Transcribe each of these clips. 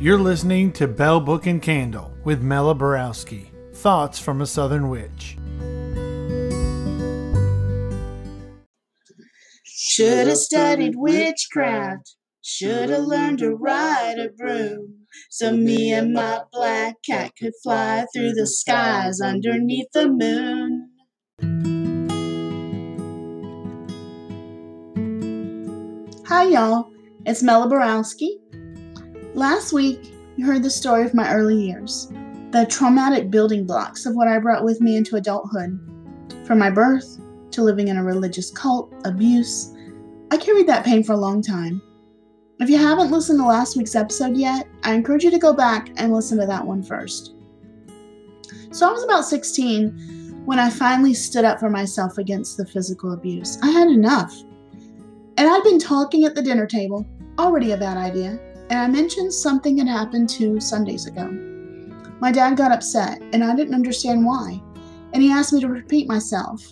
You're listening to Bell Book and Candle with Mela Borowski. Thoughts from a Southern Witch. Should have studied witchcraft. Should have learned to ride a broom. So me and my black cat could fly through the skies underneath the moon. Hi, y'all. It's Mela Borowski. Last week, you heard the story of my early years, the traumatic building blocks of what I brought with me into adulthood. From my birth to living in a religious cult, abuse, I carried that pain for a long time. If you haven't listened to last week's episode yet, I encourage you to go back and listen to that one first. So I was about 16 when I finally stood up for myself against the physical abuse. I had enough. And I'd been talking at the dinner table, already a bad idea, and I mentioned something had happened two Sundays ago. My dad got upset, and I didn't understand why, and he asked me to repeat myself.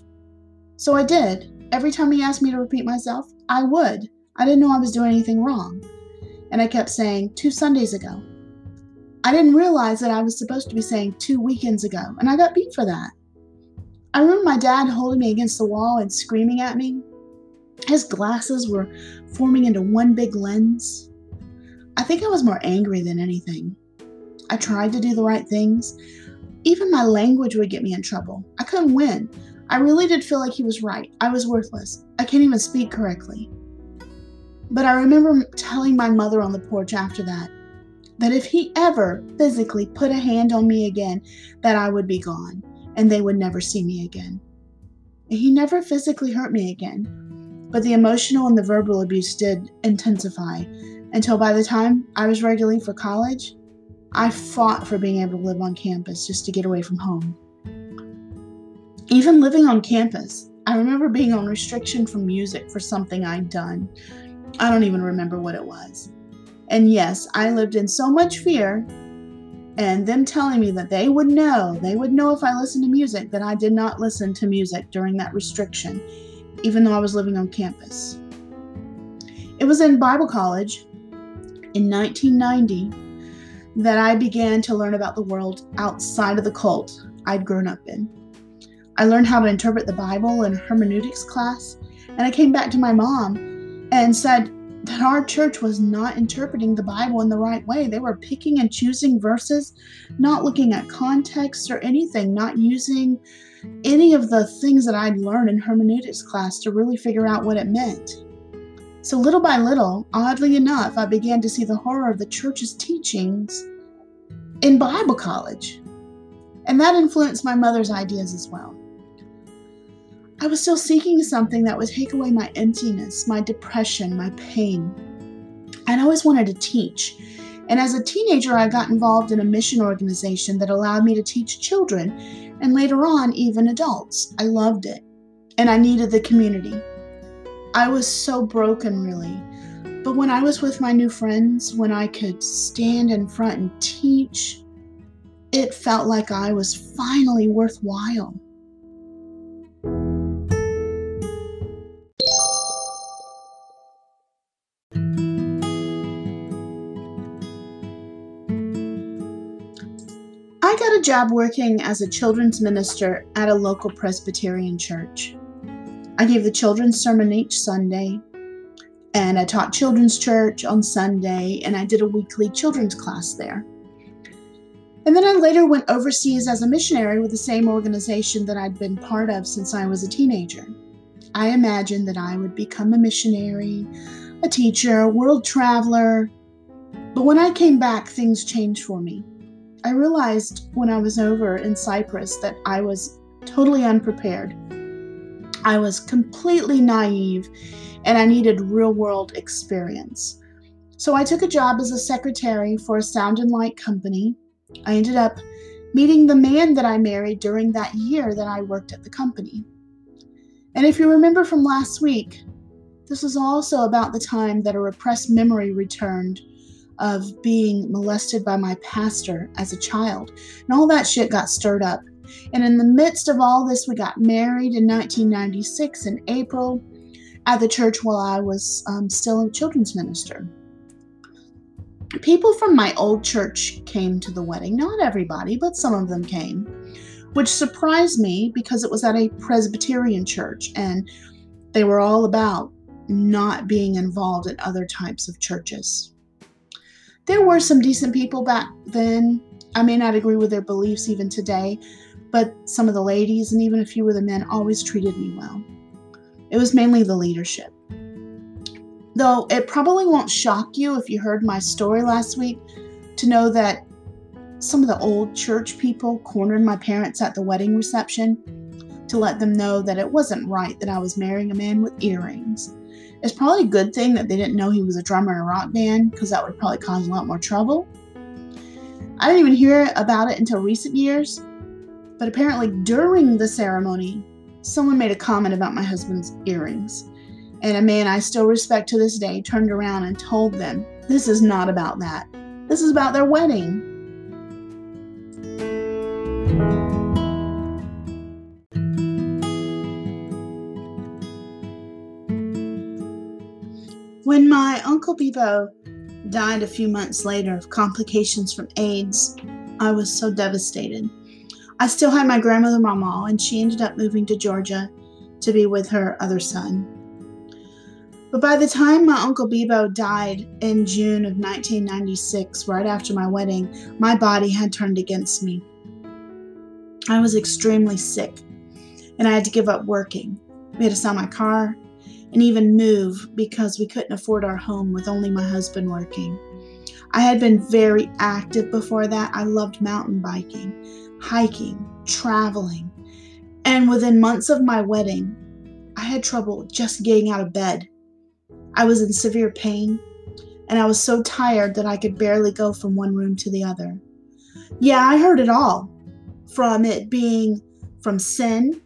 So I did. Every time he asked me to repeat myself, I would. I didn't know I was doing anything wrong. And I kept saying, two Sundays ago. I didn't realize that I was supposed to be saying two weekends ago, and I got beat for that. I remember my dad holding me against the wall and screaming at me. His glasses were forming into one big lens. I think I was more angry than anything. I tried to do the right things. Even my language would get me in trouble. I couldn't win. I really did feel like he was right. I was worthless. I can't even speak correctly. But I remember telling my mother on the porch after that that if he ever physically put a hand on me again, that I would be gone and they would never see me again. He never physically hurt me again, but the emotional and the verbal abuse did intensify until by the time I was ready to leave for college, I fought for being able to live on campus just to get away from home. Even living on campus, I remember being on restriction from music for something I'd done. I don't even remember what it was. And yes, I lived in so much fear, and them telling me that they would know, they would know if I listened to music, that I did not listen to music during that restriction, even though I was living on campus. It was in Bible college in 1990 that I began to learn about the world outside of the cult I'd grown up in. I learned how to interpret the Bible in hermeneutics class, and I came back to my mom and said that our church was not interpreting the Bible in the right way. They were picking and choosing verses, not looking at context or anything, not using any of the things that I'd learned in hermeneutics class to really figure out what it meant. So, little by little, oddly enough, I began to see the horror of the church's teachings in Bible college. And that influenced my mother's ideas as well. I was still seeking something that would take away my emptiness, my depression, my pain. I'd always wanted to teach. And as a teenager, I got involved in a mission organization that allowed me to teach children and later on, even adults. I loved it. And I needed the community. I was so broken, really. But when I was with my new friends, when I could stand in front and teach, it felt like I was finally worthwhile. I got a job working as a children's minister at a local Presbyterian church. I gave the children's sermon each Sunday, and I taught children's church on Sunday, and I did a weekly children's class there. And then I later went overseas as a missionary with the same organization that I'd been part of since I was a teenager. I imagined that I would become a missionary, a teacher, a world traveler. But when I came back, things changed for me. I realized when I was over in Cyprus that I was totally unprepared. I was completely naive and I needed real world experience. So I took a job as a secretary for a sound and light company. I ended up meeting the man that I married during that year that I worked at the company. And if you remember from last week, this was also about the time that a repressed memory returned of being molested by my pastor as a child. And all that shit got stirred up and in the midst of all this, we got married in 1996 in April at the church while I was um, still a children's minister. People from my old church came to the wedding. Not everybody, but some of them came, which surprised me because it was at a Presbyterian church and they were all about not being involved in other types of churches. There were some decent people back then. I may not agree with their beliefs even today, but some of the ladies and even a few of the men always treated me well. It was mainly the leadership. Though it probably won't shock you if you heard my story last week to know that some of the old church people cornered my parents at the wedding reception to let them know that it wasn't right that I was marrying a man with earrings. It's probably a good thing that they didn't know he was a drummer in a rock band because that would probably cause a lot more trouble. I didn't even hear about it until recent years, but apparently during the ceremony, someone made a comment about my husband's earrings. And a man I still respect to this day turned around and told them, This is not about that. This is about their wedding. When my Uncle Bebo died a few months later of complications from AIDS, I was so devastated. I still had my grandmother, Mama, and she ended up moving to Georgia to be with her other son. But by the time my Uncle Bebo died in June of 1996, right after my wedding, my body had turned against me. I was extremely sick, and I had to give up working. We had to sell my car and even move because we couldn't afford our home with only my husband working. I had been very active before that. I loved mountain biking, hiking, traveling, and within months of my wedding, I had trouble just getting out of bed. I was in severe pain, and I was so tired that I could barely go from one room to the other. Yeah, I heard it all from it being from sin,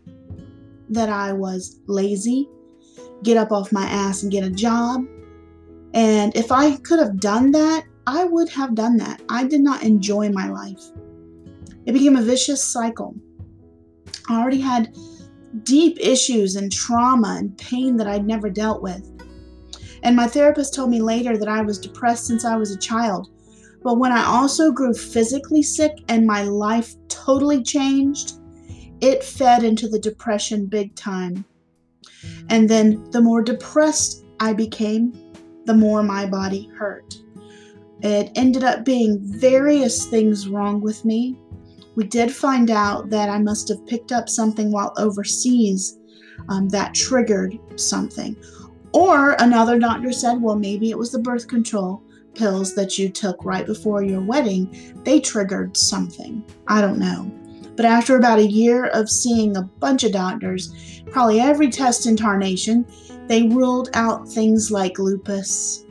that I was lazy, get up off my ass and get a job. And if I could have done that, I would have done that. I did not enjoy my life. It became a vicious cycle. I already had deep issues and trauma and pain that I'd never dealt with. And my therapist told me later that I was depressed since I was a child. But when I also grew physically sick and my life totally changed, it fed into the depression big time. And then the more depressed I became, the more my body hurt. It ended up being various things wrong with me. We did find out that I must have picked up something while overseas um, that triggered something. Or another doctor said, well, maybe it was the birth control pills that you took right before your wedding. They triggered something. I don't know. But after about a year of seeing a bunch of doctors, probably every test in tarnation, they ruled out things like lupus,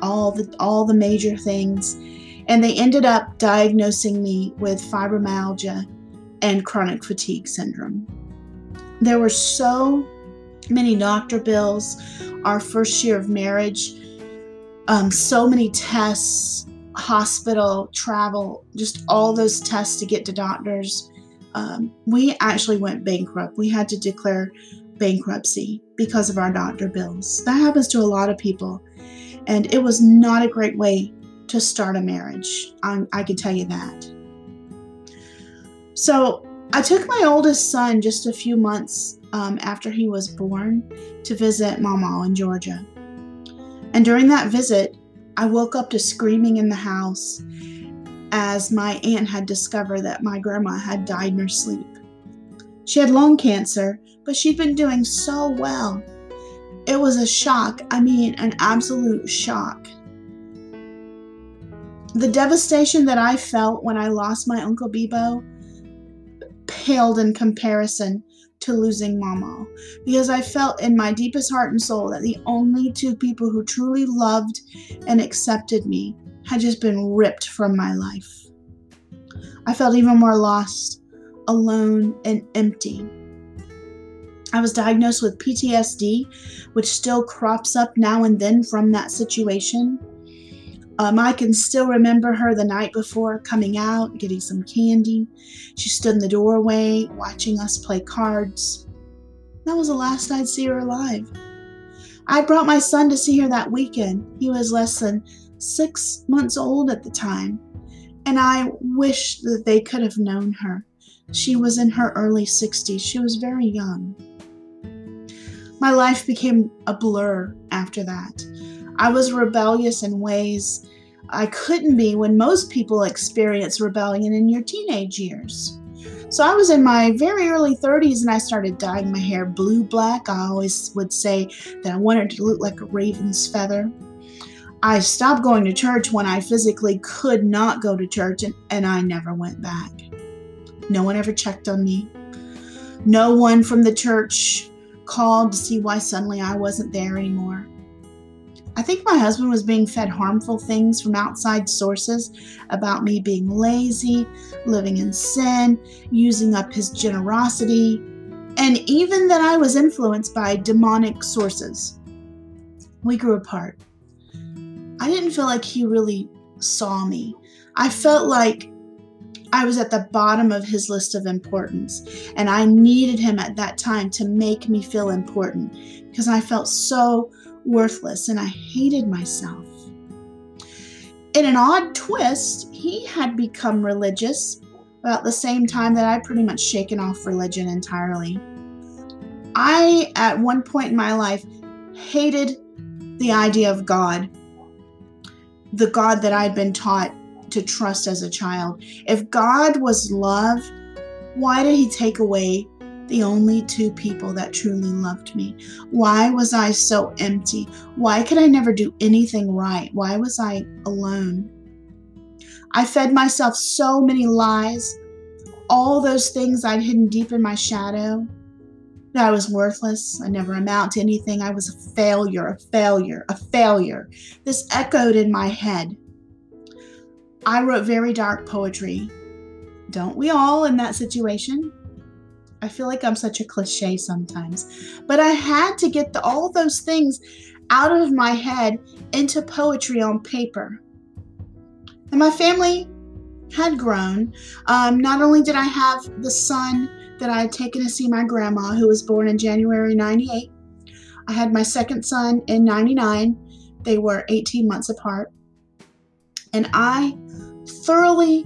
all the all the major things, and they ended up diagnosing me with fibromyalgia and chronic fatigue syndrome. There were so many doctor bills our first year of marriage, um, so many tests, hospital, travel, just all those tests to get to doctors. Um, we actually went bankrupt. We had to declare bankruptcy because of our doctor bills. That happens to a lot of people. And it was not a great way to start a marriage. I'm, I can tell you that. So I took my oldest son just a few months um, after he was born to visit Mama in Georgia. And during that visit, I woke up to screaming in the house as my aunt had discovered that my grandma had died in her sleep. She had lung cancer, but she'd been doing so well. It was a shock, I mean, an absolute shock. The devastation that I felt when I lost my Uncle Bebo paled in comparison to losing Mama because I felt in my deepest heart and soul that the only two people who truly loved and accepted me had just been ripped from my life. I felt even more lost, alone, and empty. I was diagnosed with PTSD, which still crops up now and then from that situation. Um, I can still remember her the night before coming out, getting some candy. She stood in the doorway watching us play cards. That was the last I'd see her alive. I brought my son to see her that weekend. He was less than six months old at the time, and I wish that they could have known her. She was in her early 60s. She was very young. My life became a blur after that. I was rebellious in ways I couldn't be when most people experience rebellion in your teenage years. So I was in my very early 30s and I started dyeing my hair blue black. I always would say that I wanted to look like a raven's feather. I stopped going to church when I physically could not go to church and, and I never went back. No one ever checked on me. No one from the church called to see why suddenly I wasn't there anymore. I think my husband was being fed harmful things from outside sources about me being lazy, living in sin, using up his generosity, and even that I was influenced by demonic sources. We grew apart. I didn't feel like he really saw me. I felt like I was at the bottom of his list of importance, and I needed him at that time to make me feel important because I felt so worthless and I hated myself. In an odd twist, he had become religious about the same time that I'd pretty much shaken off religion entirely. I, at one point in my life, hated the idea of God, the God that I'd been taught to trust as a child. If God was love, why did he take away the only two people that truly loved me? Why was I so empty? Why could I never do anything right? Why was I alone? I fed myself so many lies, all those things I'd hidden deep in my shadow. That I was worthless. I never amount to anything. I was a failure, a failure, a failure. This echoed in my head. I wrote very dark poetry. Don't we all in that situation? I feel like I'm such a cliche sometimes. But I had to get the, all those things out of my head into poetry on paper. And my family had grown. Um, not only did I have the son that I had taken to see my grandma, who was born in January 98, I had my second son in 99. They were 18 months apart. And I thoroughly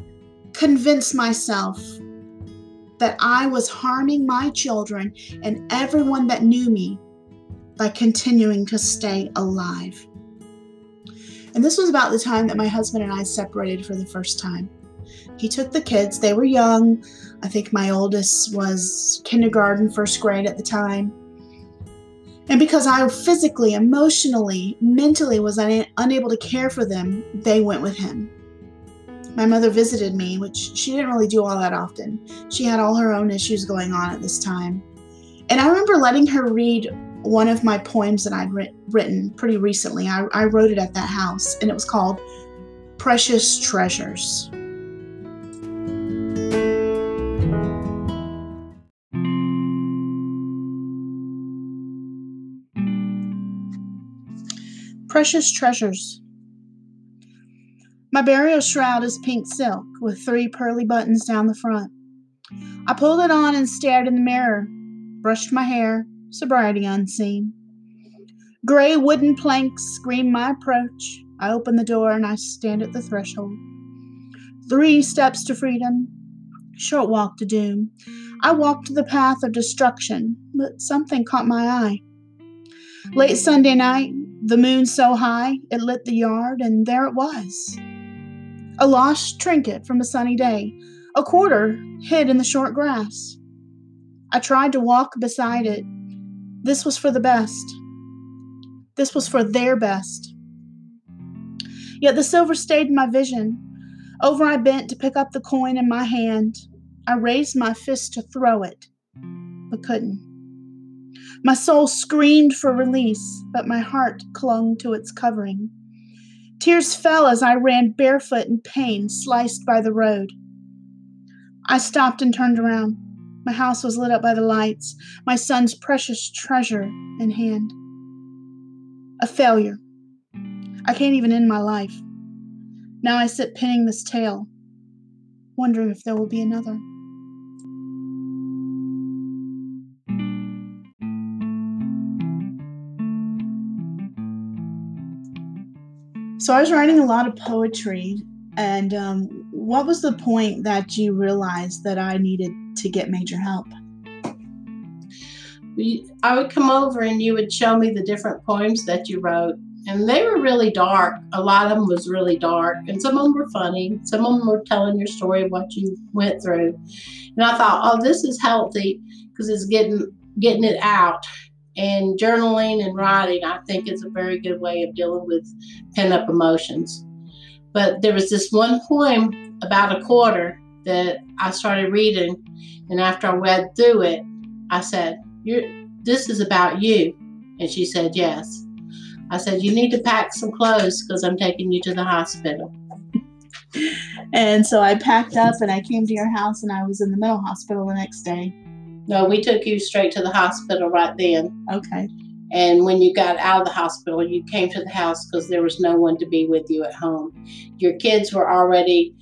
convinced myself that I was harming my children and everyone that knew me by continuing to stay alive. And this was about the time that my husband and I separated for the first time. He took the kids, they were young. I think my oldest was kindergarten, first grade at the time. And because I physically, emotionally, mentally was un- unable to care for them, they went with him my mother visited me, which she didn't really do all that often. She had all her own issues going on at this time. And I remember letting her read one of my poems that I'd written pretty recently. I, I wrote it at that house, and it was called Precious Treasures. Precious Treasures. My burial shroud is pink silk with three pearly buttons down the front. I pulled it on and stared in the mirror, brushed my hair, sobriety unseen. Gray wooden planks scream my approach. I open the door and I stand at the threshold. Three steps to freedom, short walk to doom. I walked the path of destruction, but something caught my eye. Late Sunday night, the moon so high it lit the yard, and there it was a lost trinket from a sunny day, a quarter hid in the short grass. I tried to walk beside it. This was for the best. This was for their best. Yet the silver stayed in my vision. Over I bent to pick up the coin in my hand. I raised my fist to throw it, but couldn't. My soul screamed for release, but my heart clung to its covering. Tears fell as I ran barefoot in pain, sliced by the road. I stopped and turned around. My house was lit up by the lights, my son's precious treasure in hand. A failure. I can't even end my life. Now I sit pinning this tale, wondering if there will be another. So I was writing a lot of poetry. And um, what was the point that you realized that I needed to get major help? I would come over and you would show me the different poems that you wrote. And they were really dark. A lot of them was really dark. And some of them were funny. Some of them were telling your story of what you went through. And I thought, oh, this is healthy because it's getting getting it out. And journaling and mm-hmm. writing, I think, is a very good way of dealing with pent up emotions. But there was this one poem about a quarter that I started reading. And after I read through it, I said, You're, This is about you. And she said, Yes. I said, You need to pack some clothes because I'm taking you to the hospital. and so I packed up and I came to your house and I was in the mental hospital the next day. No, we took you straight to the hospital right then. Okay. And when you got out of the hospital, you came to the house because there was no one to be with you at home. Your kids were already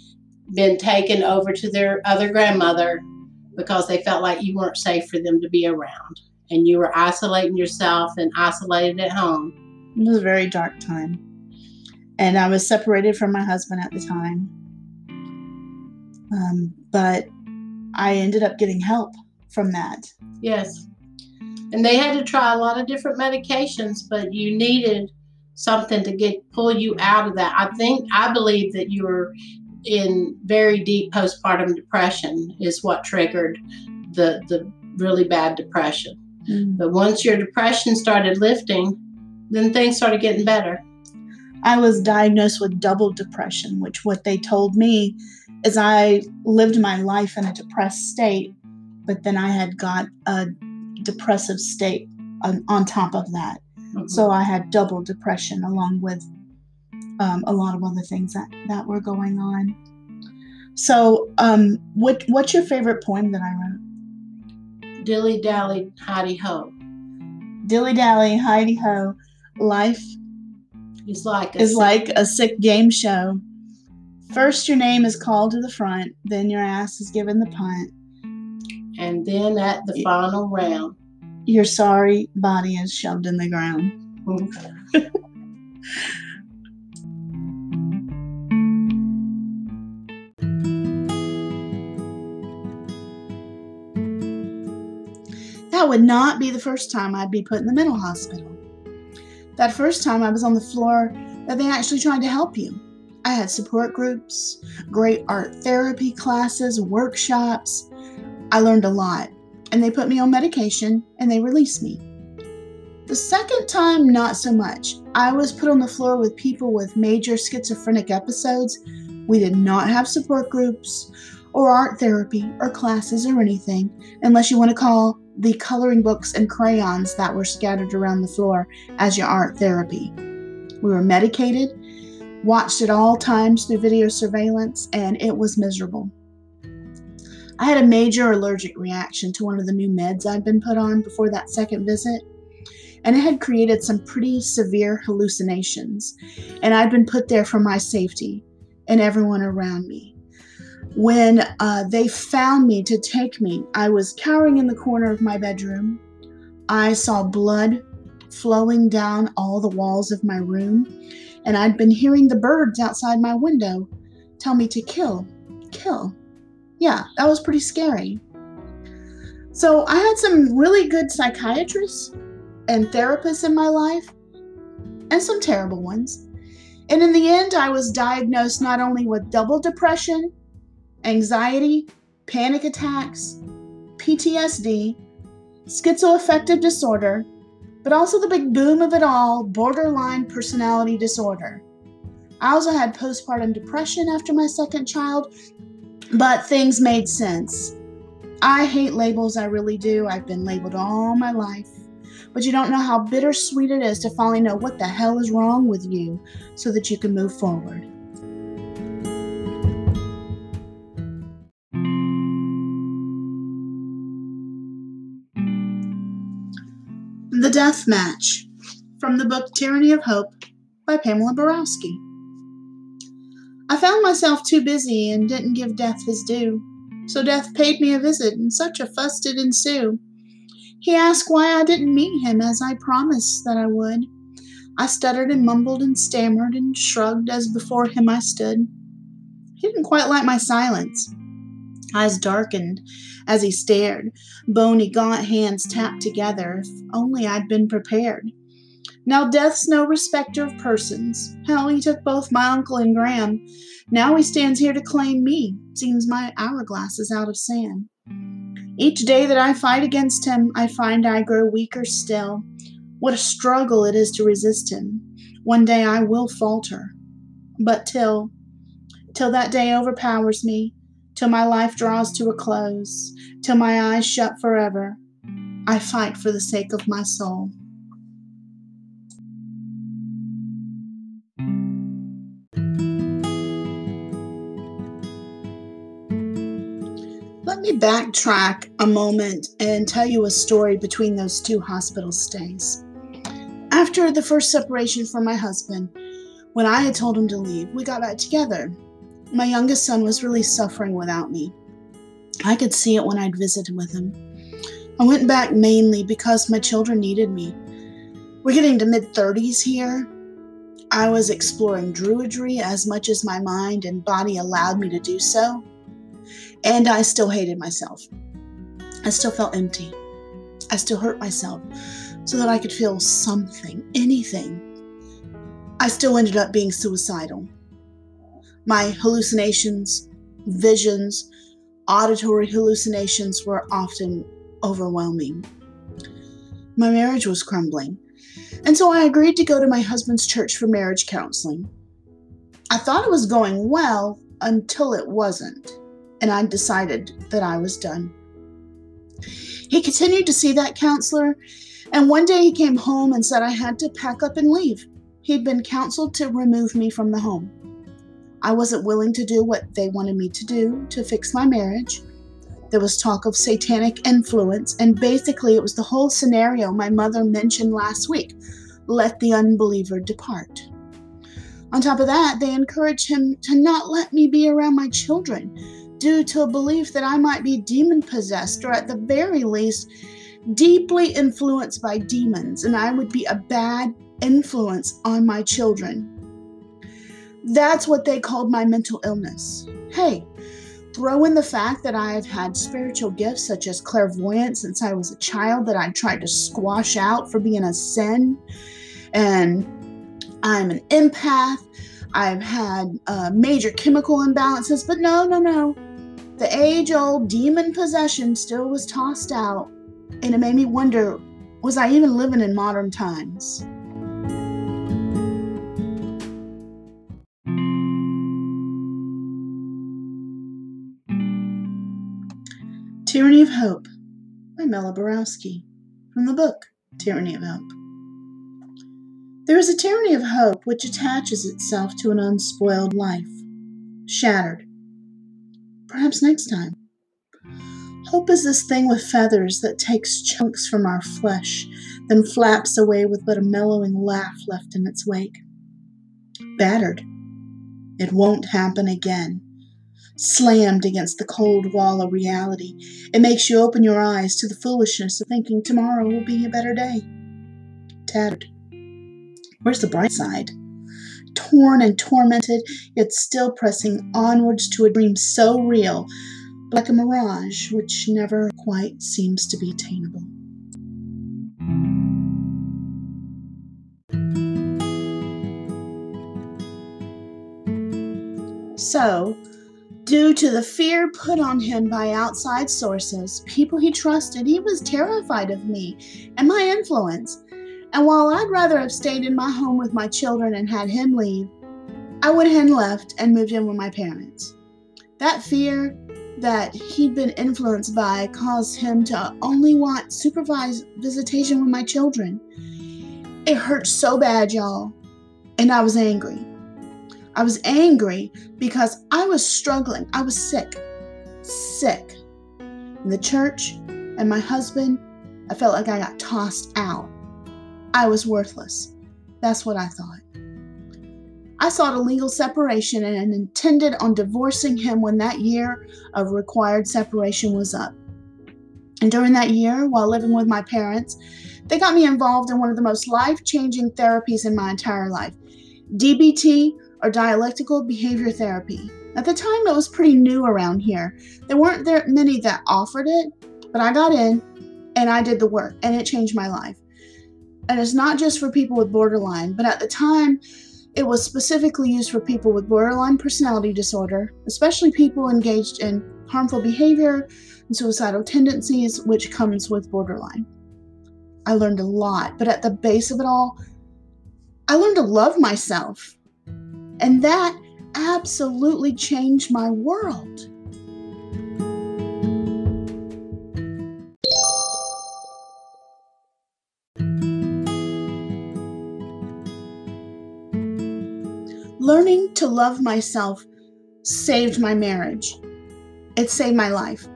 been taken over to their other grandmother because they felt like you weren't safe for them to be around. And you were isolating yourself and isolated at home. It was a very dark time. And I was separated from my husband at the time. Um, but I ended up getting help from that. Yes. And they had to try a lot of different medications, but you needed something to get pull you out of that. I think I believe that you were in very deep postpartum depression is what triggered the the really bad depression. Mm-hmm. But once your depression started lifting, then things started getting better. I was diagnosed with double depression, which what they told me is I lived my life in a depressed state but then I had got a depressive state on, on top of that. Mm-hmm. So I had double depression along with um, a lot of other things that, that were going on. So, um, what what's your favorite poem that I wrote? Dilly dally, Heidi ho. Dilly dally, Heidi ho. Life is like a is sick- like a sick game show. First, your name is called to the front, then your ass is given the punt, and then at the final round, your sorry body is shoved in the ground. that would not be the first time I'd be put in the mental hospital. That first time I was on the floor that they actually tried to help you. I had support groups, great art therapy classes, workshops, I learned a lot, and they put me on medication and they released me. The second time, not so much. I was put on the floor with people with major schizophrenic episodes. We did not have support groups or art therapy or classes or anything, unless you want to call the coloring books and crayons that were scattered around the floor as your art therapy. We were medicated, watched at all times through video surveillance, and it was miserable. I had a major allergic reaction to one of the new meds I'd been put on before that second visit, and it had created some pretty severe hallucinations, and I'd been put there for my safety and everyone around me. When uh, they found me to take me, I was cowering in the corner of my bedroom. I saw blood flowing down all the walls of my room, and I'd been hearing the birds outside my window tell me to kill, kill, yeah, that was pretty scary. So I had some really good psychiatrists and therapists in my life, and some terrible ones. And in the end, I was diagnosed not only with double depression, anxiety, panic attacks, PTSD, schizoaffective disorder, but also the big boom of it all borderline personality disorder. I also had postpartum depression after my second child, but things made sense. I hate labels, I really do. I've been labeled all my life. But you don't know how bittersweet it is to finally know what the hell is wrong with you so that you can move forward. The Death Match from the book Tyranny of Hope by Pamela Borowski. I found myself too busy and didn't give Death his due, so Death paid me a visit, and such a fuss did ensue. He asked why I didn't meet him as I promised that I would. I stuttered and mumbled and stammered and shrugged as before him I stood. He didn't quite like my silence. Eyes darkened as he stared, bony, gaunt hands tapped together. If only I'd been prepared. Now death's no respecter of persons. Hell, he took both my uncle and Graham. Now he stands here to claim me. Seems my hourglass is out of sand. Each day that I fight against him, I find I grow weaker still. What a struggle it is to resist him. One day I will falter. But till, till that day overpowers me, till my life draws to a close, till my eyes shut forever, I fight for the sake of my soul. Let me backtrack a moment and tell you a story between those two hospital stays. After the first separation from my husband, when I had told him to leave, we got back together. My youngest son was really suffering without me. I could see it when I'd visit with him. I went back mainly because my children needed me. We're getting to mid 30s here. I was exploring druidry as much as my mind and body allowed me to do so. And I still hated myself. I still felt empty. I still hurt myself so that I could feel something, anything. I still ended up being suicidal. My hallucinations, visions, auditory hallucinations were often overwhelming. My marriage was crumbling, and so I agreed to go to my husband's church for marriage counseling. I thought it was going well until it wasn't and I decided that I was done. He continued to see that counselor, and one day he came home and said I had to pack up and leave. He'd been counseled to remove me from the home. I wasn't willing to do what they wanted me to do to fix my marriage. There was talk of satanic influence, and basically, it was the whole scenario my mother mentioned last week let the unbeliever depart. On top of that, they encouraged him to not let me be around my children due to a belief that I might be demon possessed or, at the very least, deeply influenced by demons, and I would be a bad influence on my children. That's what they called my mental illness. Hey, throw in the fact that I have had spiritual gifts such as clairvoyance since I was a child that I tried to squash out for being a sin, and I'm an empath. I've had uh, major chemical imbalances, but no, no, no. The age old demon possession still was tossed out, and it made me wonder was I even living in modern times? Tyranny of Hope by Mela Borowski from the book Tyranny of Hope. There is a tyranny of hope which attaches itself to an unspoiled life, shattered, Perhaps next time. Hope is this thing with feathers that takes chunks from our flesh, then flaps away with but a mellowing laugh left in its wake. Battered. It won't happen again. Slammed against the cold wall of reality, it makes you open your eyes to the foolishness of thinking tomorrow will be a better day. Tattered. Where's the bright side? Torn and tormented, yet still pressing onwards to a dream so real, like a mirage which never quite seems to be attainable. So, due to the fear put on him by outside sources, people he trusted, he was terrified of me and my influence and while I'd rather have stayed in my home with my children and had him leave, I went ahead and left and moved in with my parents. That fear that he'd been influenced by caused him to only want supervised visitation with my children. It hurt so bad, y'all, and I was angry. I was angry because I was struggling. I was sick. Sick. In the church and my husband, I felt like I got tossed out. I was worthless. That's what I thought. I sought a legal separation and intended on divorcing him when that year of required separation was up. And during that year, while living with my parents, They got me involved in one of the most life changing therapies in my entire life DBT, or dialectical behavior therapy. At the time, it was pretty new around here. There weren't there many that offered it, but I got in and I did the work, and it changed my life. And it's not just for people with borderline, but at the time, it was specifically used for people with borderline personality disorder, especially people engaged in harmful behavior and suicidal tendencies, which comes with borderline. I learned a lot, but at the base of it all, I learned to love myself. And that absolutely changed my world. Learning to love myself saved my marriage. It saved my life.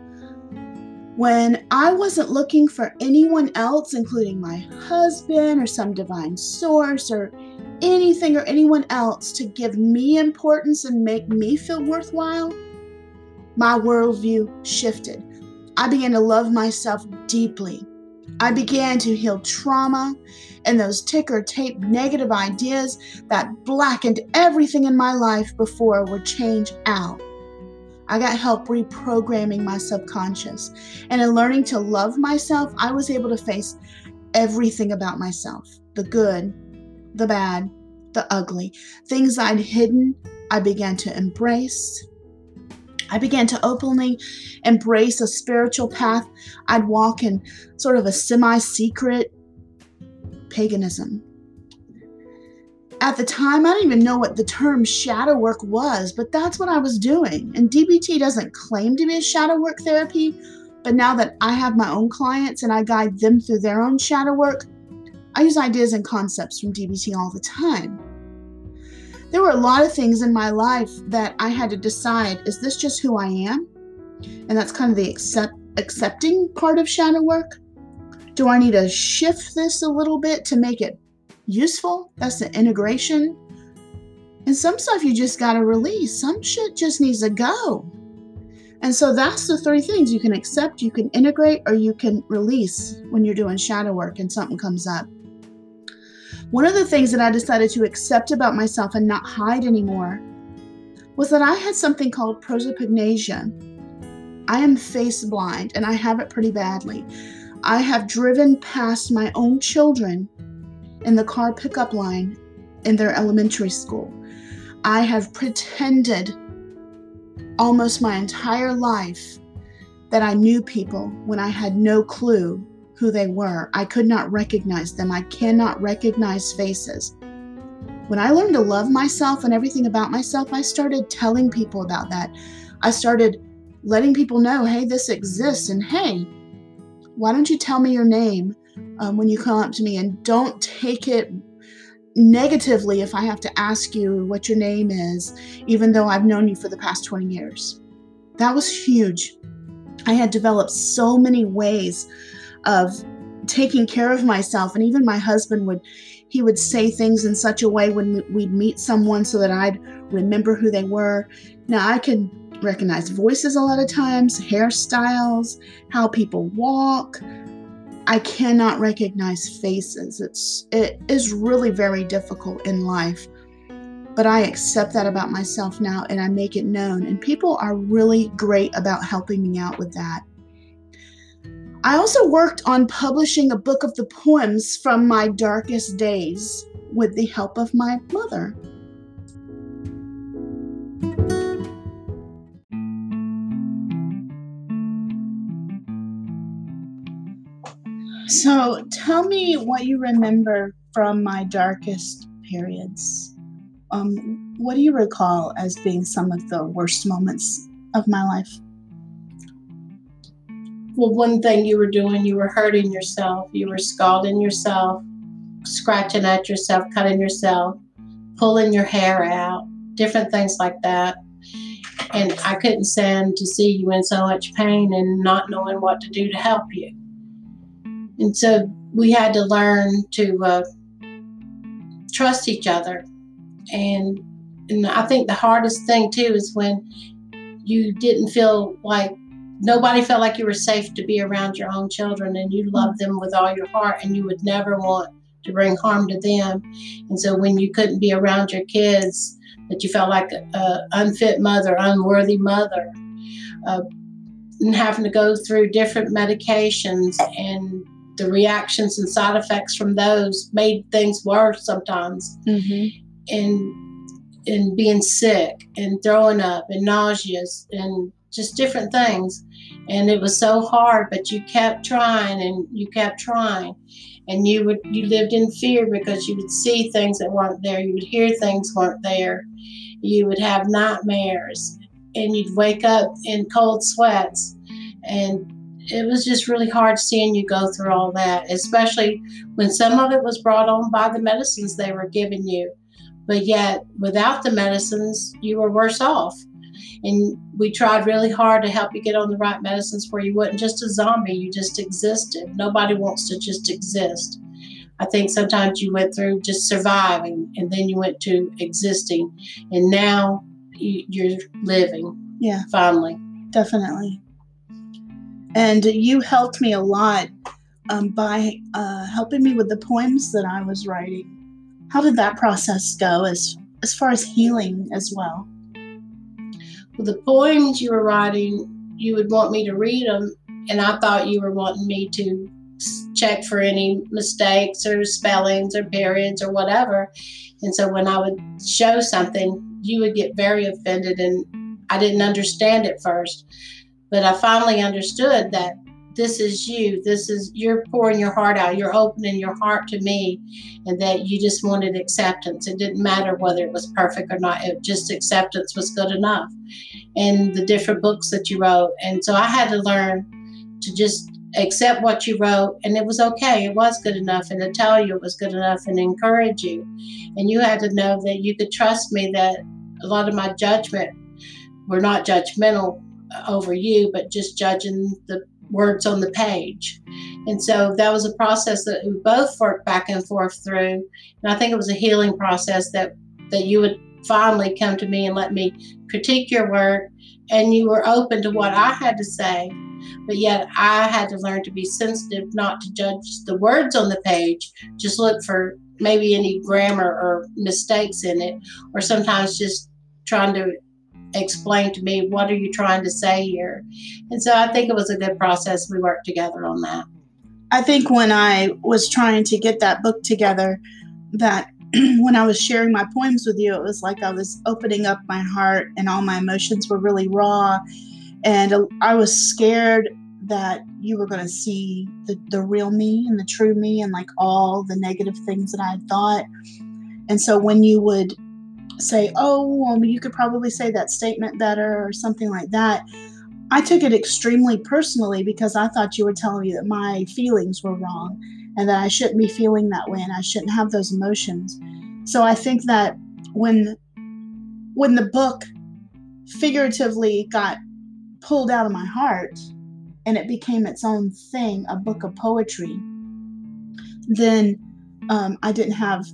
When I wasn't looking for anyone else, including my husband or some divine source or anything or anyone else to give me importance and make me feel worthwhile, my worldview shifted. I began to love myself deeply. I began to heal trauma and those ticker tape negative ideas that blackened everything in my life before were changed out. I got help reprogramming my subconscious. And in learning to love myself, I was able to face everything about myself the good, the bad, the ugly. Things I'd hidden, I began to embrace. I began to openly embrace a spiritual path I'd walk in sort of a semi secret paganism. At the time, I didn't even know what the term shadow work was, but that's what I was doing. And DBT doesn't claim to be a shadow work therapy, but now that I have my own clients and I guide them through their own shadow work, I use ideas and concepts from DBT all the time. There were a lot of things in my life that I had to decide is this just who I am? And that's kind of the accept, accepting part of shadow work. Do I need to shift this a little bit to make it useful? That's the integration. And some stuff you just got to release. Some shit just needs to go. And so that's the three things you can accept, you can integrate, or you can release when you're doing shadow work and something comes up. One of the things that I decided to accept about myself and not hide anymore was that I had something called prosopagnosia. I am face blind and I have it pretty badly. I have driven past my own children in the car pickup line in their elementary school. I have pretended almost my entire life that I knew people when I had no clue who they were. I could not recognize them. I cannot recognize faces. When I learned to love myself and everything about myself, I started telling people about that. I started letting people know hey, this exists, and hey, why don't you tell me your name um, when you come up to me and don't take it negatively if I have to ask you what your name is, even though I've known you for the past 20 years. That was huge. I had developed so many ways of taking care of myself, and even my husband would. He would say things in such a way when we'd meet someone so that I'd remember who they were. Now I can recognize voices a lot of times, hairstyles, how people walk. I cannot recognize faces. It's it is really very difficult in life. But I accept that about myself now and I make it known and people are really great about helping me out with that. I also worked on publishing a book of the poems from my darkest days with the help of my mother. So tell me what you remember from my darkest periods. Um, what do you recall as being some of the worst moments of my life? Well, one thing you were doing, you were hurting yourself, you were scalding yourself, scratching at yourself, cutting yourself, pulling your hair out, different things like that. And I couldn't stand to see you in so much pain and not knowing what to do to help you. And so we had to learn to uh, trust each other. And, and I think the hardest thing too is when you didn't feel like nobody felt like you were safe to be around your own children and you loved them with all your heart and you would never want to bring harm to them. And so when you couldn't be around your kids, that you felt like an unfit mother, unworthy mother, uh, and having to go through different medications and the reactions and side effects from those made things worse sometimes. Mm-hmm. And and being sick and throwing up and nauseous and just different things. And it was so hard, but you kept trying and you kept trying. And you would you lived in fear because you would see things that weren't there, you would hear things weren't there, you would have nightmares, and you'd wake up in cold sweats. And it was just really hard seeing you go through all that, especially when some of it was brought on by the medicines they were giving you. But yet, without the medicines, you were worse off. And we tried really hard to help you get on the right medicines where you wasn't just a zombie, you just existed. Nobody wants to just exist. I think sometimes you went through just surviving and then you went to existing. And now you're living. Yeah. Finally. Definitely. And you helped me a lot um, by uh, helping me with the poems that I was writing. How did that process go as, as far as healing as well? Well, the poems you were writing, you would want me to read them, and I thought you were wanting me to check for any mistakes or spellings or periods or whatever. And so when I would show something, you would get very offended, and I didn't understand it first. But I finally understood that this is you. This is you're pouring your heart out. You're opening your heart to me, and that you just wanted acceptance. It didn't matter whether it was perfect or not. It just acceptance was good enough. And the different books that you wrote, and so I had to learn to just accept what you wrote, and it was okay. It was good enough, and to tell you it was good enough, and encourage you. And you had to know that you could trust me. That a lot of my judgment were not judgmental over you, but just judging the words on the page. And so that was a process that we both worked back and forth through. And I think it was a healing process that that you would finally come to me and let me critique your work and you were open to what I had to say. But yet I had to learn to be sensitive, not to judge the words on the page, just look for maybe any grammar or mistakes in it, or sometimes just trying to explain to me what are you trying to say here? And so i think it was a good process. We worked together on that. I think when i was trying to get that book together that when i was sharing my poems with you it was like i was opening up my heart and all my emotions were really raw. And i was scared that you were going to see the, the real me and the true me and like all the negative things that i thought. And so when you would say, oh, you could probably say that statement better or something like that. I took it extremely personally because I thought you were telling me that my feelings were wrong and that I shouldn't be feeling that way and I shouldn't have those emotions. So I think that when when the book figuratively got pulled out of my heart and it became its own thing, a book of poetry, then um, I didn't have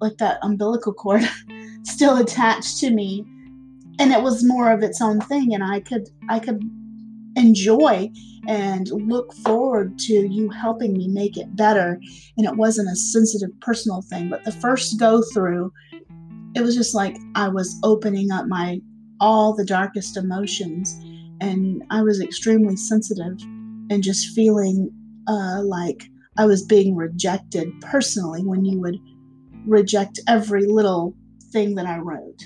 like that umbilical cord still attached to me and it was more of its own thing and i could i could enjoy and look forward to you helping me make it better. And it wasn't a sensitive personal thing but the first go through it was just like i was opening up my all the darkest emotions and i was extremely sensitive and just feeling uh, like i was being rejected personally when you would reject every little thing that I wrote?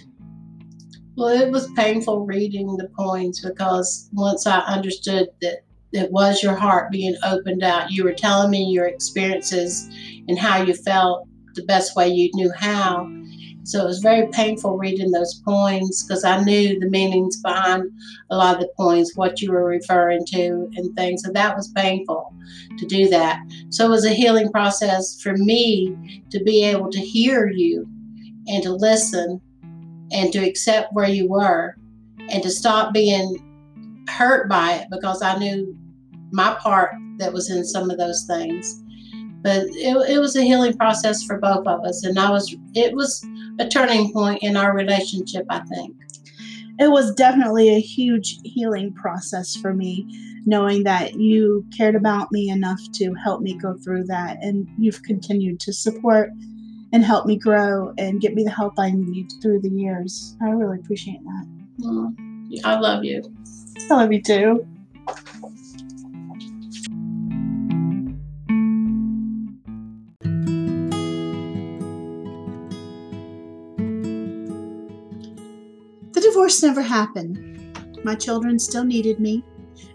Well, it was painful reading the poems because once I understood that it was your heart being opened out, you were telling me your experiences and how you felt the best way you knew how. So it was very painful reading those poems because I knew the meanings behind a lot of the poems, what you were referring to, and things. So that was painful to do that. So it was a healing process for me to be able to hear you and to listen and to accept where you were and to stop being hurt by it because I knew my part that was in some of those things. But it, it was a healing process for both of us, and I was it was a turning point in our relationship, I think. it was definitely a huge healing process for me, knowing that you cared about me enough to help me go through that. And you've continued to support and help me grow and get me the help I need through the years. I really appreciate that. Mm, I love you. I love you too. The divorce never happened. My children still needed me.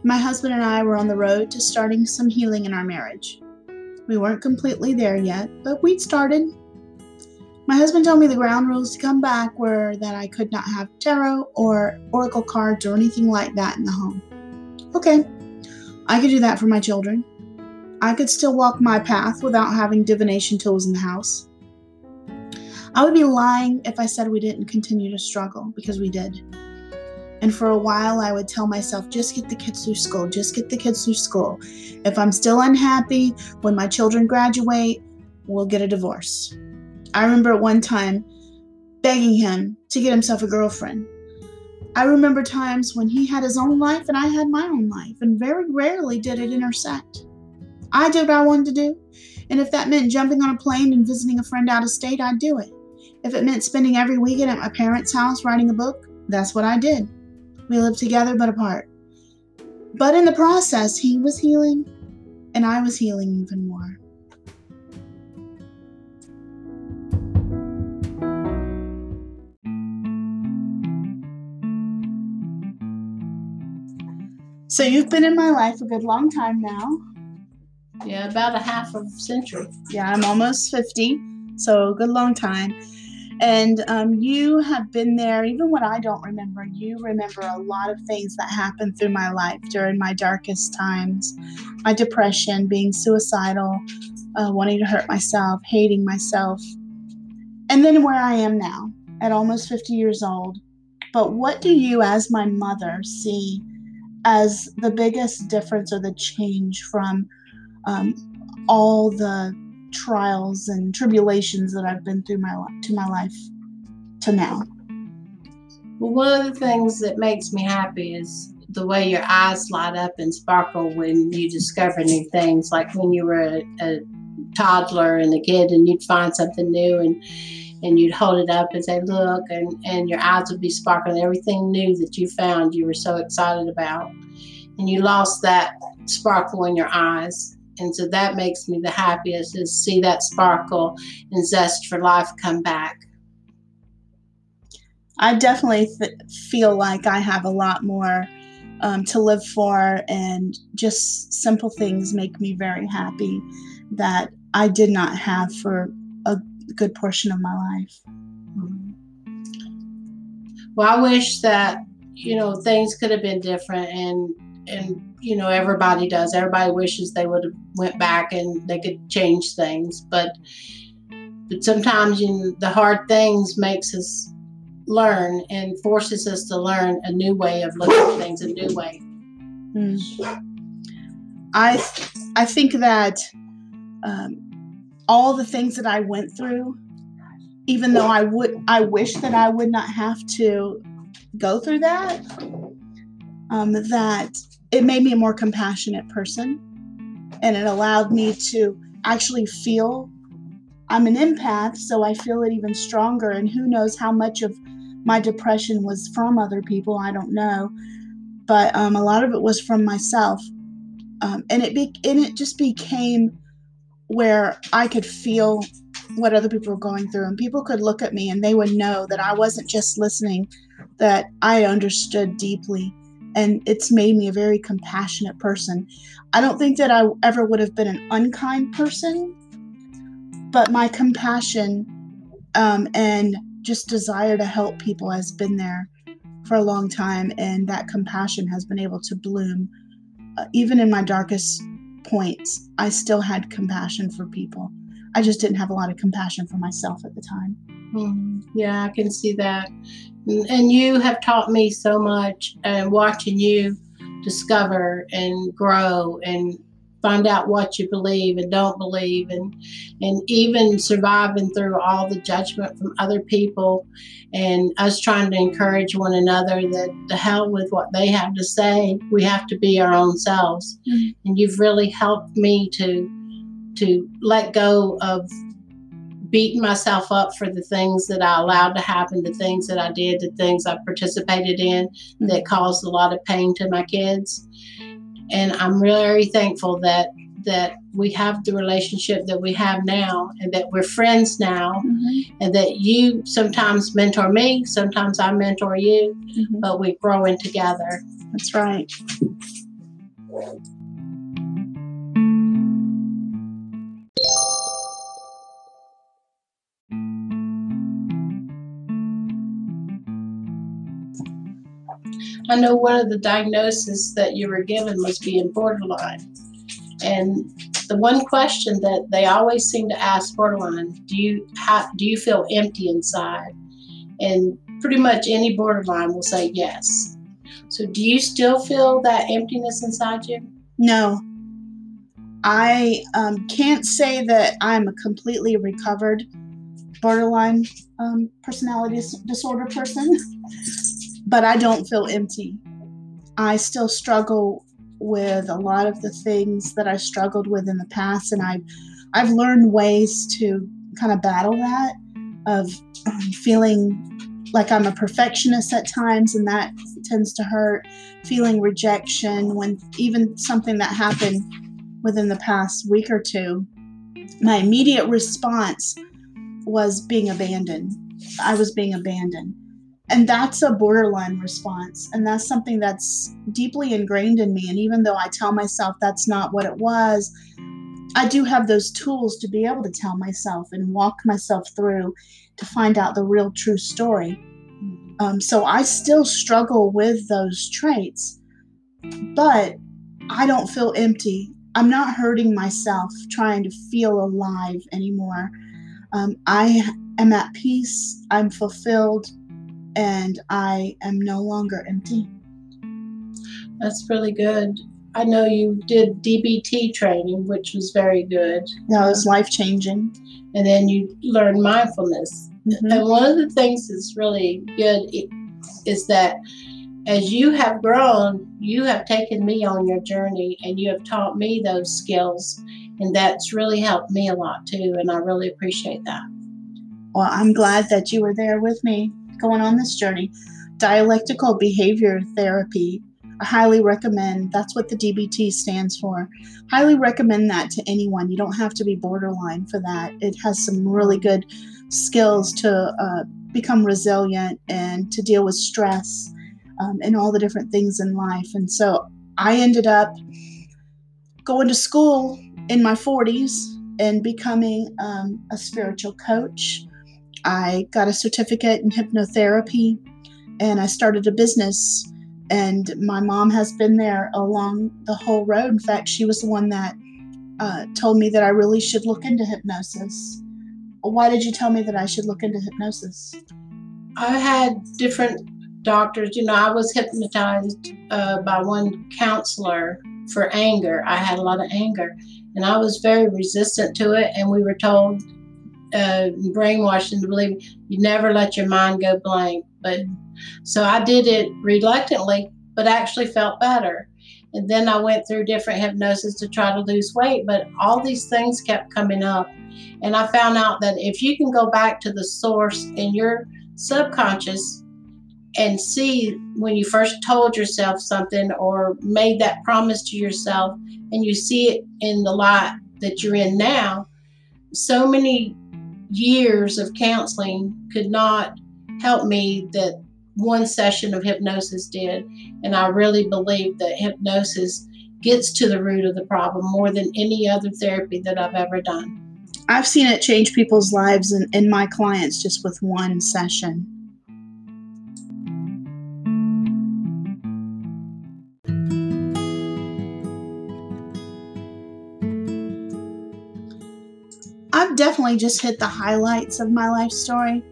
My husband and I were on the road to starting some healing in our marriage. We weren't completely there yet, but we'd started. Husband told me the ground rules to come back were that I could not have tarot or oracle cards or anything like that in the home. Okay, I could do that for my children. I could still walk my path without having divination tools in the house. I would be lying if I said we didn't continue to struggle because we did. And for a while, I would tell myself, just get the kids through school, just get the kids through school. If I'm still unhappy when my children graduate, we'll get a divorce. I remember one time begging him to get himself a girlfriend. I remember times when he had his own life and I had my own life, and very rarely did it intersect. I did what I wanted to do, and if that meant jumping on a plane and visiting a friend out of state, I'd do it. If it meant spending every weekend at my parents' house writing a book, that's what I did. We lived together but apart. But in the process, he was healing, and I was healing even more. So you've been in my life a good long time now. Yeah, about a half of a century. Yeah, I'm almost 50, so a good long time. And um, you have been there, even when I don't remember, you remember a lot of things that happened through my life during my darkest times my depression, being suicidal, uh, wanting to hurt myself, hating myself. And then where I am now, at almost 50 years old. But what do you, as my mother, see as the biggest difference or the change from um, all the trials and tribulations that I've been through my to my life to now. Well, one of the things that makes me happy is the way your eyes light up and sparkle when you discover new things, like when you were a, a toddler and a kid and you'd find something new and and you'd hold it up and say, Look, and, and your eyes would be sparkling. Everything new that you found, you were so excited about. And you lost that sparkle in your eyes. And so that makes me the happiest is see that sparkle and zest for life come back. I definitely th- feel like I have a lot more um, to live for, and just simple things make me very happy that I did not have for a good portion of my life. Well, I wish that you know things could have been different, and and you know everybody does. Everybody wishes they would have went back and they could change things, but but sometimes you know, the hard things makes us learn and forces us to learn a new way of looking at things, a new way. Mm. I I think that um, all the things that I went through, even though I would, I wish that I would not have to go through that. Um, that it made me a more compassionate person, and it allowed me to actually feel. I'm an empath, so I feel it even stronger. And who knows how much of my depression was from other people? I don't know, but um, a lot of it was from myself. Um, and it be, and it just became where I could feel what other people were going through, and people could look at me and they would know that I wasn't just listening, that I understood deeply. And it's made me a very compassionate person. I don't think that I ever would have been an unkind person, but my compassion um, and just desire to help people has been there for a long time, and that compassion has been able to bloom uh, even in my darkest points, I still had compassion for people. I just didn't have a lot of compassion for myself at the time. Mm, yeah, I can see that. And you have taught me so much, and watching you discover and grow and find out what you believe and don't believe and and even surviving through all the judgment from other people and us trying to encourage one another that the hell with what they have to say we have to be our own selves mm-hmm. and you've really helped me to to let go of beating myself up for the things that I allowed to happen, the things that I did, the things I participated in that caused a lot of pain to my kids. And I'm really very thankful that that we have the relationship that we have now and that we're friends now mm-hmm. and that you sometimes mentor me, sometimes I mentor you, mm-hmm. but we're growing together. That's right. I know one of the diagnoses that you were given was being borderline. And the one question that they always seem to ask borderline, do you do you feel empty inside? And pretty much any borderline will say yes. So do you still feel that emptiness inside you? No. I um, can't say that I'm a completely recovered borderline um, personality disorder person but I don't feel empty. I still struggle with a lot of the things that I struggled with in the past, and I've I've learned ways to kind of battle that of feeling like I'm a perfectionist at times, and that tends to hurt. Feeling rejection when even something that happened within the past week or two, my immediate response was being abandoned. I was being abandoned. And that's a borderline response. And that's something that's deeply ingrained in me. And even though I tell myself that's not what it was, I do have those tools to be able to tell myself and walk myself through to find out the real true story. Um, so I still struggle with those traits, but I don't feel empty. I'm not hurting myself trying to feel alive anymore. Um, I am at peace. I'm fulfilled and I am no longer empty. That's really good. I know you did DBT training, which was very good. That was life changing. And then you learned mindfulness. Mm-hmm. And one of the things that's really good is that as you have grown, you have taken me on your journey and you have taught me those skills. And that's really helped me a lot too. And I really appreciate that. Well, I'm glad that you were there with me going on this journey. Dialectical behavior therapy. I highly recommend. That's what the DBT stands for. Highly recommend that to anyone. You don't have to be borderline for that. It has some really good skills to uh, become resilient and to deal with stress um, and all the different things in life. And so I ended up going to school in my 40s and becoming um, a spiritual coach I got a certificate in hypnotherapy and I started a business. And my mom has been there along the whole road. In fact, she was the one that uh, told me that I really should look into hypnosis. Why did you tell me that I should look into hypnosis? I had different doctors. You know, I was hypnotized uh, by one counselor for anger. I had a lot of anger, and I was very resistant to it. And we were told uh, brainwashed into believing you never let your mind go blank. But so I did it reluctantly, but actually felt better. And then I went through different hypnosis to try to lose weight, but all these things kept coming up. And I found out that if you can go back to the source in your subconscious and see when you first told yourself something or made that promise to yourself, and you see it in the light that you're in now, so many years of counseling could not help me that one session of hypnosis did. And I really believe that hypnosis gets to the root of the problem more than any other therapy that I've ever done. I've seen it change people's lives and, and my clients just with one session. Definitely just hit the highlights of my life story.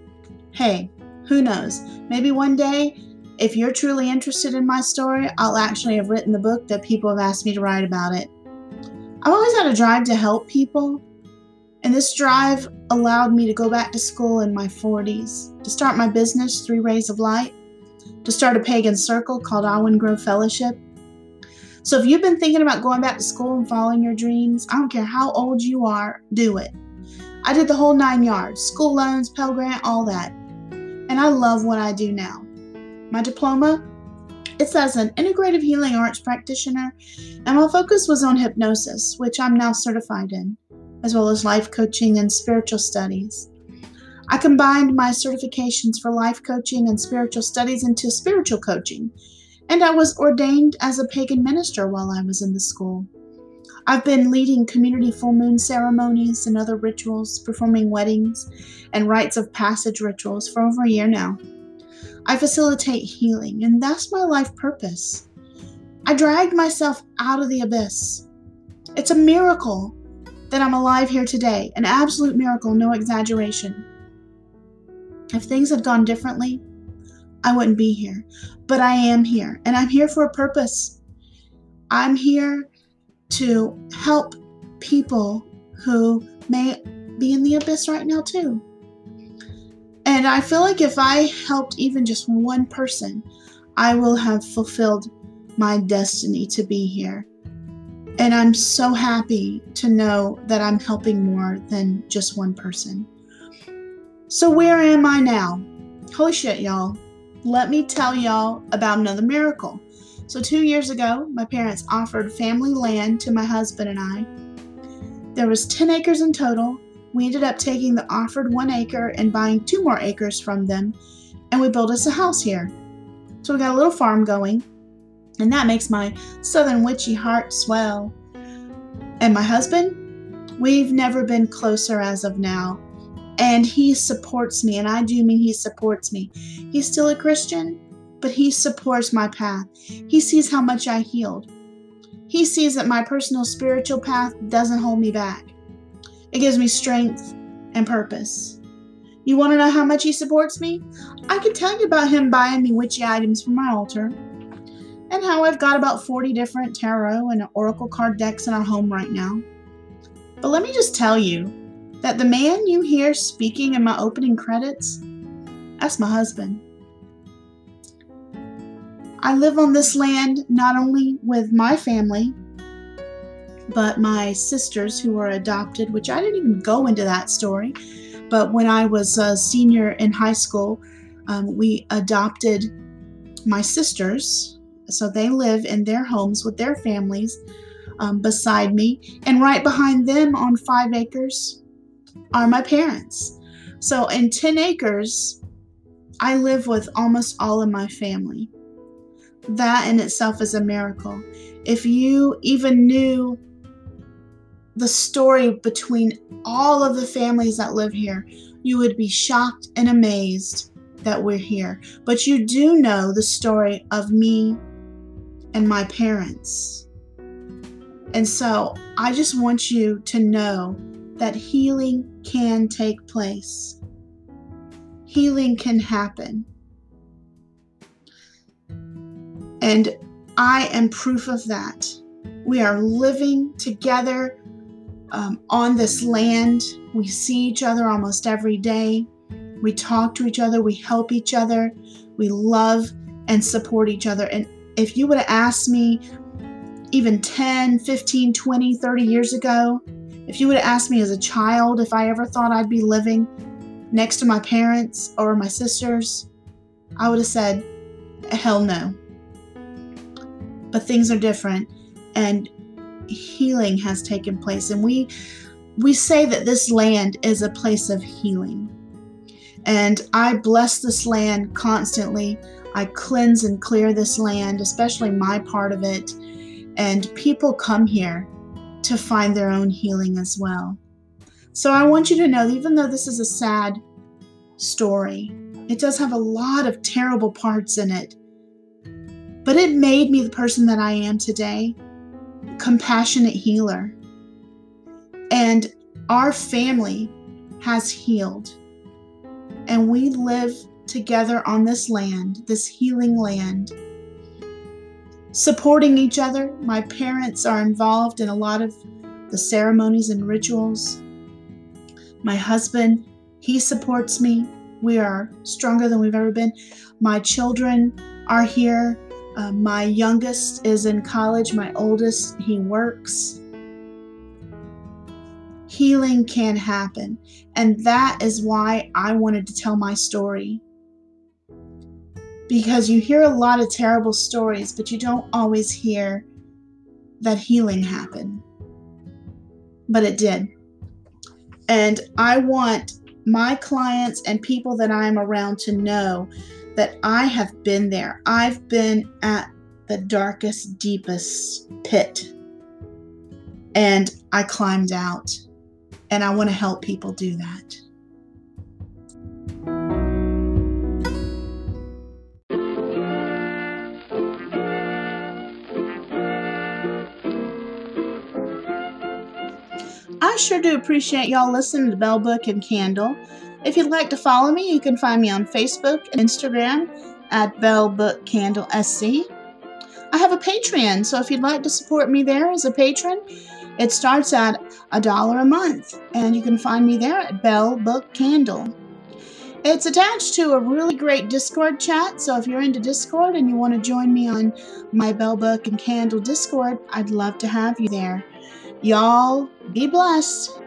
Hey, who knows? Maybe one day, if you're truly interested in my story, I'll actually have written the book that people have asked me to write about it. I've always had a drive to help people, and this drive allowed me to go back to school in my 40s, to start my business, Three Rays of Light, to start a pagan circle called Alwyn Grove Fellowship. So if you've been thinking about going back to school and following your dreams, I don't care how old you are, do it. I did the whole nine yards school loans, Pell Grant, all that. And I love what I do now. My diploma, it says an integrative healing arts practitioner, and my focus was on hypnosis, which I'm now certified in, as well as life coaching and spiritual studies. I combined my certifications for life coaching and spiritual studies into spiritual coaching, and I was ordained as a pagan minister while I was in the school. I've been leading community full moon ceremonies and other rituals, performing weddings and rites of passage rituals for over a year now. I facilitate healing, and that's my life purpose. I dragged myself out of the abyss. It's a miracle that I'm alive here today, an absolute miracle, no exaggeration. If things had gone differently, I wouldn't be here. But I am here, and I'm here for a purpose. I'm here to help people who may be in the abyss right now, too. And I feel like if I helped even just one person, I will have fulfilled my destiny to be here. And I'm so happy to know that I'm helping more than just one person. So, where am I now? Holy shit, y'all. Let me tell y'all about another miracle. So, two years ago, my parents offered family land to my husband and I. There was 10 acres in total. We ended up taking the offered one acre and buying two more acres from them, and we built us a house here. So, we got a little farm going, and that makes my southern witchy heart swell. And my husband, we've never been closer as of now. And he supports me, and I do mean he supports me. He's still a Christian, but he supports my path. He sees how much I healed. He sees that my personal spiritual path doesn't hold me back. It gives me strength and purpose. You want to know how much he supports me? I can tell you about him buying me witchy items for my altar, and how I've got about 40 different tarot and oracle card decks in our home right now. But let me just tell you that the man you hear speaking in my opening credits, that's my husband. I live on this land not only with my family, but my sisters who were adopted, which I didn't even go into that story. But when I was a senior in high school, um, we adopted my sisters. So they live in their homes with their families um, beside me. And right behind them on five acres are my parents. So in 10 acres, I live with almost all of my family that in itself is a miracle. If you even knew the story between all of the families that live here, you would be shocked and amazed that we're here. But you do know the story of me and my parents. And so I just want you to know that healing can take place, healing can happen. And I am proof of that. We are living together um, on this land. We see each other almost every day. We talk to each other. We help each other. We love and support each other. And if you would have asked me even 10, 15, 20, 30 years ago, if you would have asked me as a child if I ever thought I'd be living next to my parents or my sisters, I would have said, hell no but things are different and healing has taken place. And we we say that this land is a place of healing. And i bless this land constantly. I cleanse and clear this land especially my part of it. And people come here to find their own healing as well. So i want you to know even though this is a sad story it does have a lot of terrible parts in it but it made me the person that I am today compassionate healer. And our family has healed. And we live together on this land, this healing land, supporting each other. My parents are involved in a lot of the ceremonies and rituals. My husband, he supports me. We are stronger than we've ever been. My children are here. Uh, my youngest is in college. My oldest, he works. Healing can happen. And that is why I wanted to tell my story. Because you hear a lot of terrible stories, but you don't always hear that healing happened. But it did. And I want my clients and people that I'm around to know that I have been there. I've been at the darkest, deepest pit. And I climbed out. And I want to help people do that. I sure do appreciate y'all listening to Bell Book and Candle. If you'd like to follow me, you can find me on Facebook and Instagram at Bell Book Candle SC. I have a Patreon, so if you'd like to support me there as a patron, it starts at a dollar a month, and you can find me there at Bell Book Candle. It's attached to a really great Discord chat, so if you're into Discord and you want to join me on my Bell Book and Candle Discord, I'd love to have you there. Y'all be blessed.